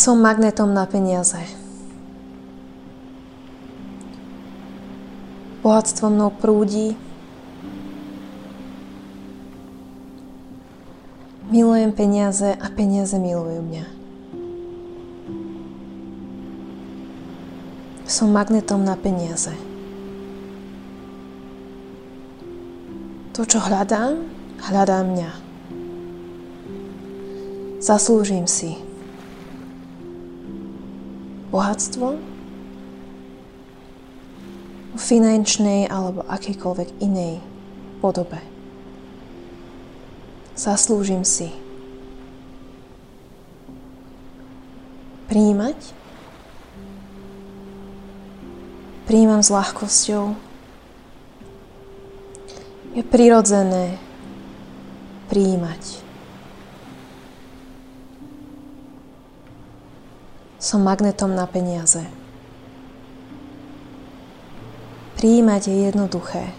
Som magnetom na peniaze. Bohatstvo mnou prúdi. Milujem peniaze a peniaze milujú mňa. Som magnetom na peniaze. To, čo hľadám, hľadám mňa. Zaslúžim si bohatstvo v finančnej alebo akýkoľvek inej podobe. Zaslúžim si príjmať, príjmam s ľahkosťou. Je prirodzené príjmať. Som magnetom na peniaze. Príjmať je jednoduché.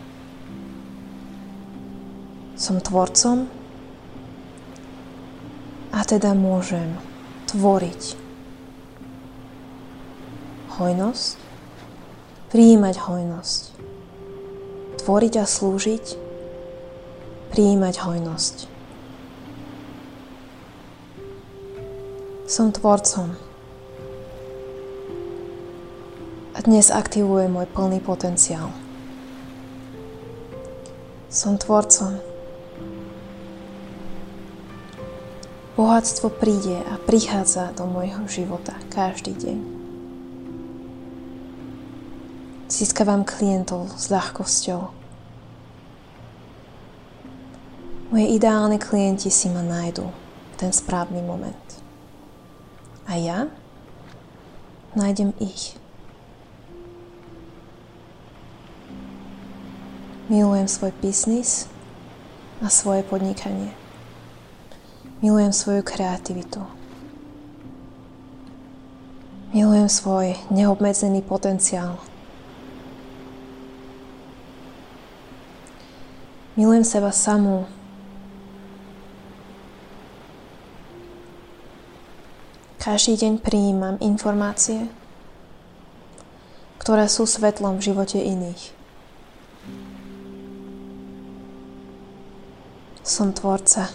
Som tvorcom a teda môžem tvoriť hojnosť, príjmať hojnosť, tvoriť a slúžiť, príjmať hojnosť. Som tvorcom dnes aktivuje môj plný potenciál. Som tvorcom. Bohatstvo príde a prichádza do môjho života každý deň. Získavam klientov s ľahkosťou. Moje ideálne klienti si ma nájdu v ten správny moment. A ja nájdem ich. Milujem svoj biznis a svoje podnikanie. Milujem svoju kreativitu. Milujem svoj neobmedzený potenciál. Milujem seba samú. Každý deň prijímam informácie, ktoré sú svetlom v živote iných. Som tvorca.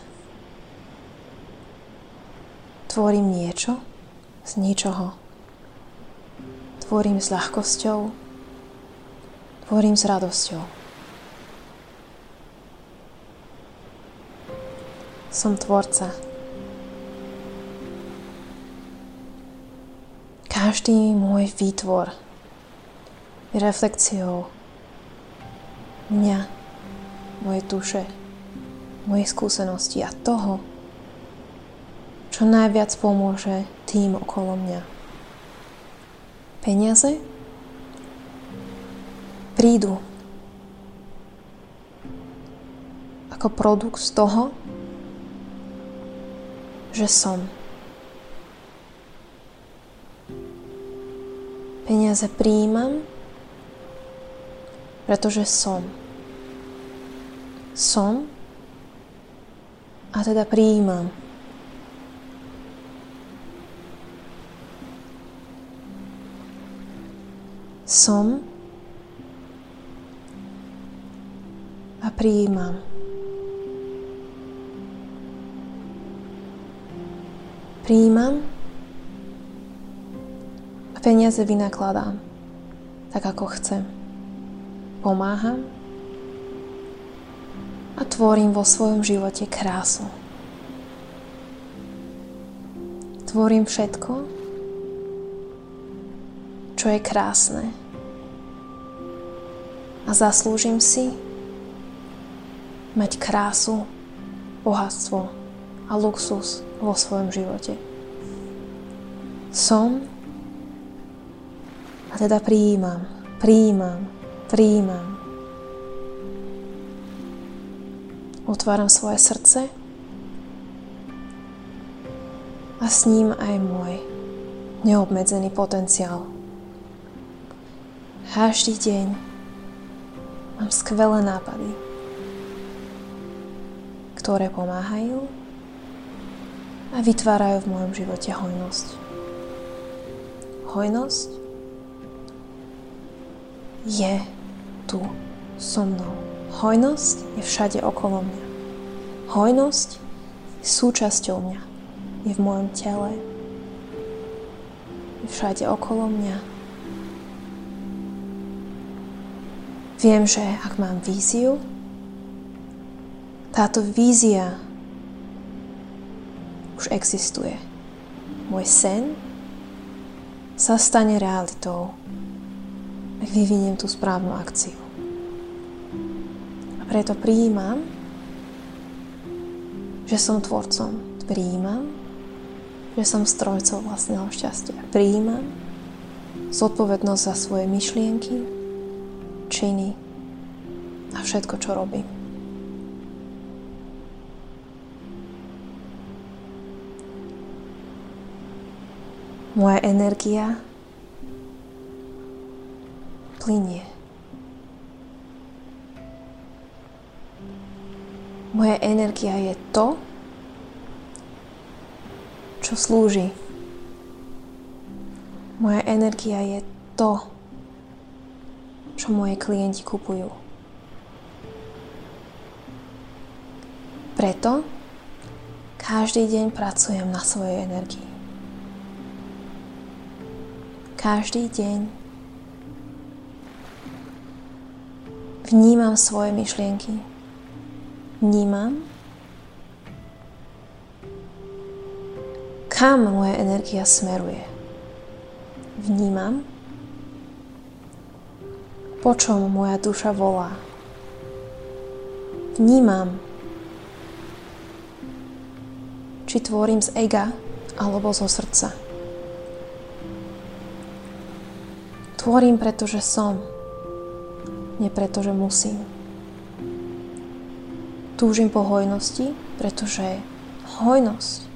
Tvorím niečo z ničoho. Tvorím s ľahkosťou. Tvorím s radosťou. Som tvorca. Každý môj výtvor je reflexiou mňa, mojej duše mojej skúsenosti a toho, čo najviac pomôže tým okolo mňa. Peniaze prídu ako produkt z toho, že som. Peniaze príjmam, pretože som. Som a teda prijímam. Som a prijímam. Prijímam a peniaze vynakladám tak, ako chcem. Pomáham a tvorím vo svojom živote krásu. Tvorím všetko, čo je krásne. A zaslúžim si mať krásu, bohatstvo a luxus vo svojom živote. Som a teda prijímam, prijímam, prijímam Otváram svoje srdce a s ním aj môj neobmedzený potenciál. Každý deň mám skvelé nápady, ktoré pomáhajú a vytvárajú v mojom živote hojnosť. hojnosť je tu so mnou. Hojnosť je všade okolo mňa. Hojnosť je súčasťou mňa. Je v mojom tele. Je všade okolo mňa. Viem, že ak mám víziu, táto vízia už existuje. Môj sen sa stane realitou, ak vyviniem tú správnu akciu. Preto prijímam, že som tvorcom. Prijímam, že som strojcov vlastného šťastia. Prijímam zodpovednosť za svoje myšlienky, činy a všetko, čo robím. Moja energia plinie. Moja energia je to, čo slúži. Moja energia je to, čo moje klienti kupujú. Preto každý deň pracujem na svojej energii každý deň vnímam svoje myšlienky. Vnímam, kam moja energia smeruje. Vnímam, po čom moja duša volá. Vnímam, či tvorím z ega alebo zo srdca. Tvorím, pretože som, nie preto, že musím. Túžim po hojnosti, pretože hojnosť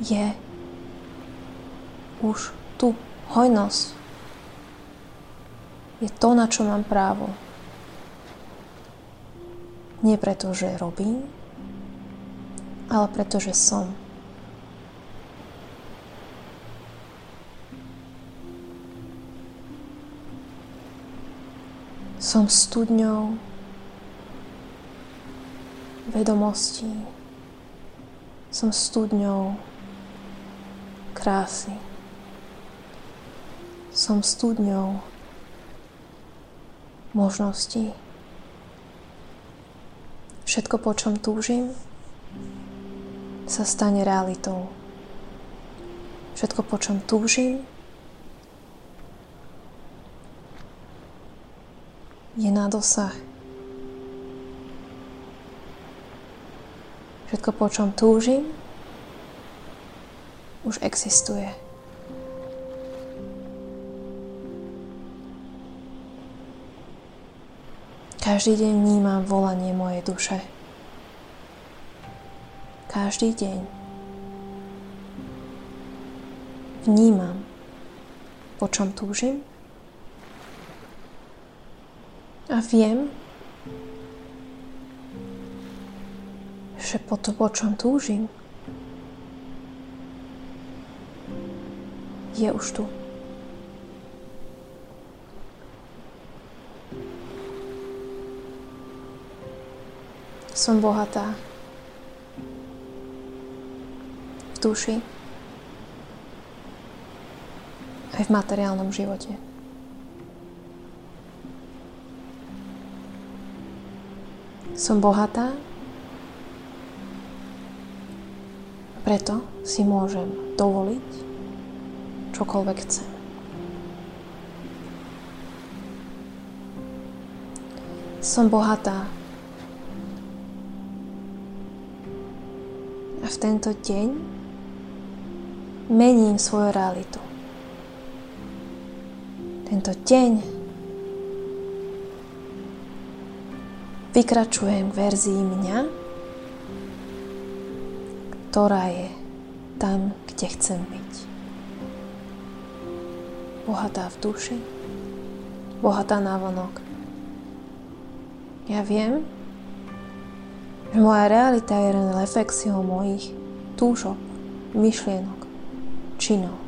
je už tu. Hojnosť je to, na čo mám právo. Nie preto, že robím, ale preto, že som. Som studňou vedomostí. Som studňou krásy. Som studňou možností. Všetko, po čom túžim, sa stane realitou. Všetko, po čom túžim, je na dosah. Všetko, po čom túžim, už existuje. Každý deň vnímam volanie mojej duše. Každý deň vnímam, po čom túžim a viem, že po to, po čom túžim, je už tu. Som bohatá v duši aj v materiálnom živote. Som bohatá, preto si môžem dovoliť čokoľvek chcem. Som bohatá a v tento deň mením svoju realitu. Tento deň vykračujem k verzii mňa, ktorá je tam, kde chcem byť. Bohatá v duši, bohatá na vonok. Ja viem, že moja realita je len reflexiou mojich túžok, myšlienok, činov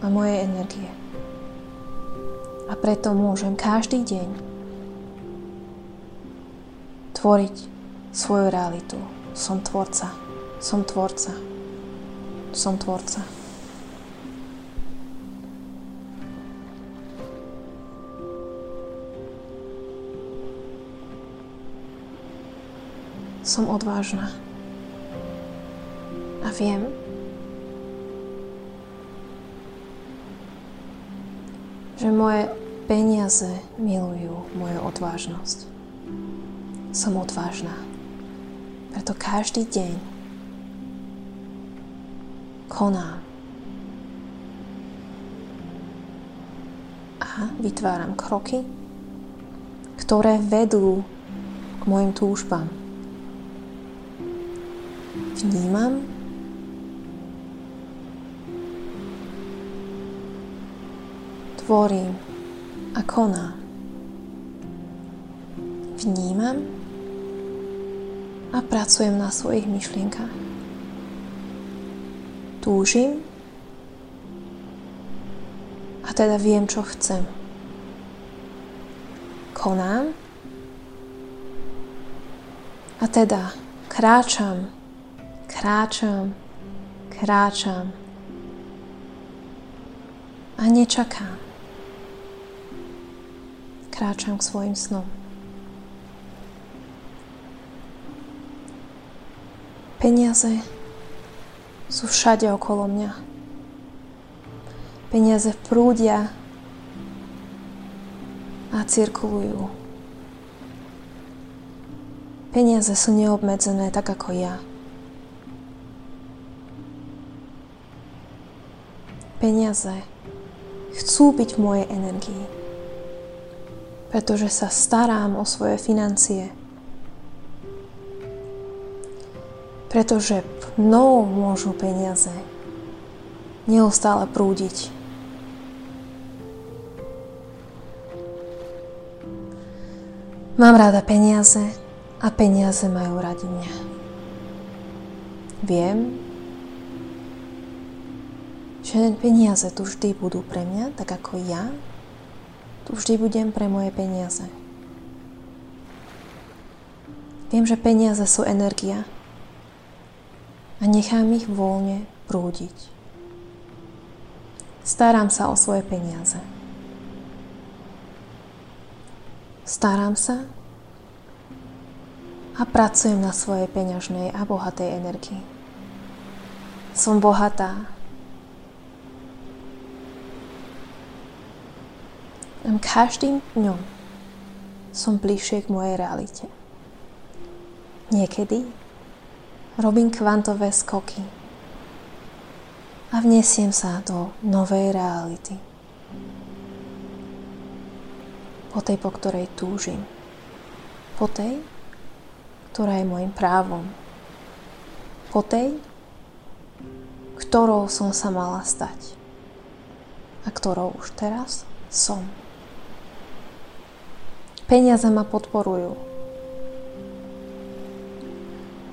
a mojej energie. A preto môžem každý deň tvoriť svoju realitu. Som tvorca. Som tvorca. Som tvorca. Som odvážna. A viem, že moje peniaze milujú moju odvážnosť. Som odvážna. Preto každý deň konám a vytváram kroky, ktoré vedú k mojim túžbám. Vnímam tvorím a konám. Vnímam a pracujem na svojich myšlienkach. Túžim. A teda viem, čo chcem. Konám. A teda kráčam, kráčam, kráčam. A nečakám. Kráčam k svojim snom. Peniaze sú všade okolo mňa. Peniaze prúdia a cirkulujú. Peniaze sú neobmedzené tak ako ja. Peniaze chcú byť v mojej energii pretože sa starám o svoje financie. Pretože mnou môžu peniaze neustále prúdiť. Mám rada peniaze a peniaze majú radi mňa. Viem, že peniaze tu vždy budú pre mňa, tak ako ja tu vždy budem pre moje peniaze. Viem, že peniaze sú energia a nechám ich voľne prúdiť. Starám sa o svoje peniaze. Starám sa a pracujem na svojej peňažnej a bohatej energii. Som bohatá Každým dňom som bližšie k mojej realite. Niekedy robím kvantové skoky a vnesiem sa do novej reality. Po tej, po ktorej túžim. Po tej, ktorá je môjim právom. Po tej, ktorou som sa mala stať a ktorou už teraz som. Peniaze ma podporujú.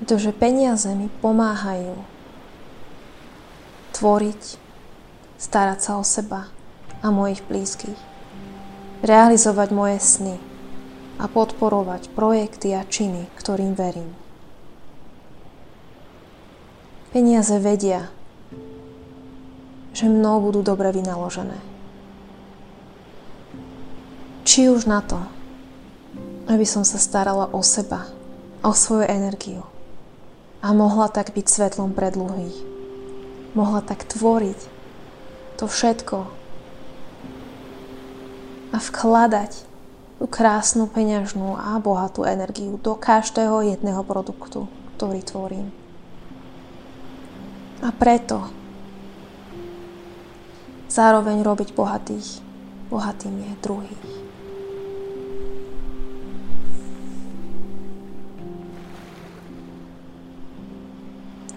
Pretože peniaze mi pomáhajú tvoriť, starať sa o seba a mojich blízkych, realizovať moje sny a podporovať projekty a činy, ktorým verím. Peniaze vedia, že mnou budú dobre vynaložené. Či už na to, aby som sa starala o seba, o svoju energiu a mohla tak byť svetlom pre dlhých. Mohla tak tvoriť to všetko a vkladať tú krásnu peňažnú a bohatú energiu do každého jedného produktu, ktorý tvorím. A preto zároveň robiť bohatých, bohatým je druhých.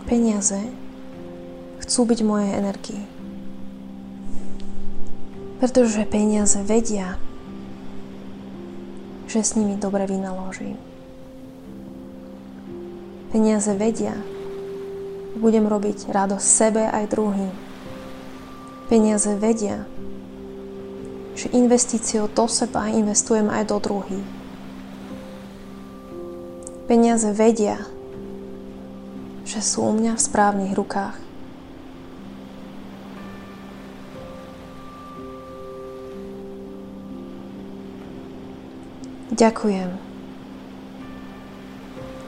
Peniaze chcú byť moje energii. Pretože peniaze vedia, že s nimi dobre vynaložím. Peniaze vedia, že budem robiť radosť sebe aj druhým. Peniaze vedia, že investíciou do seba investujem aj do druhých. Peniaze vedia, že sú u mňa v správnych rukách. Ďakujem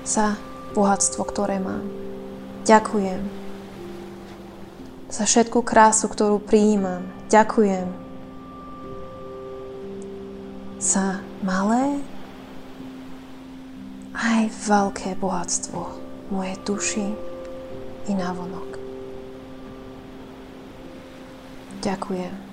za bohatstvo, ktoré mám. Ďakujem za všetku krásu, ktorú prijímam. Ďakujem za malé aj veľké bohatstvo mojej duši i navonok. Ďakujem.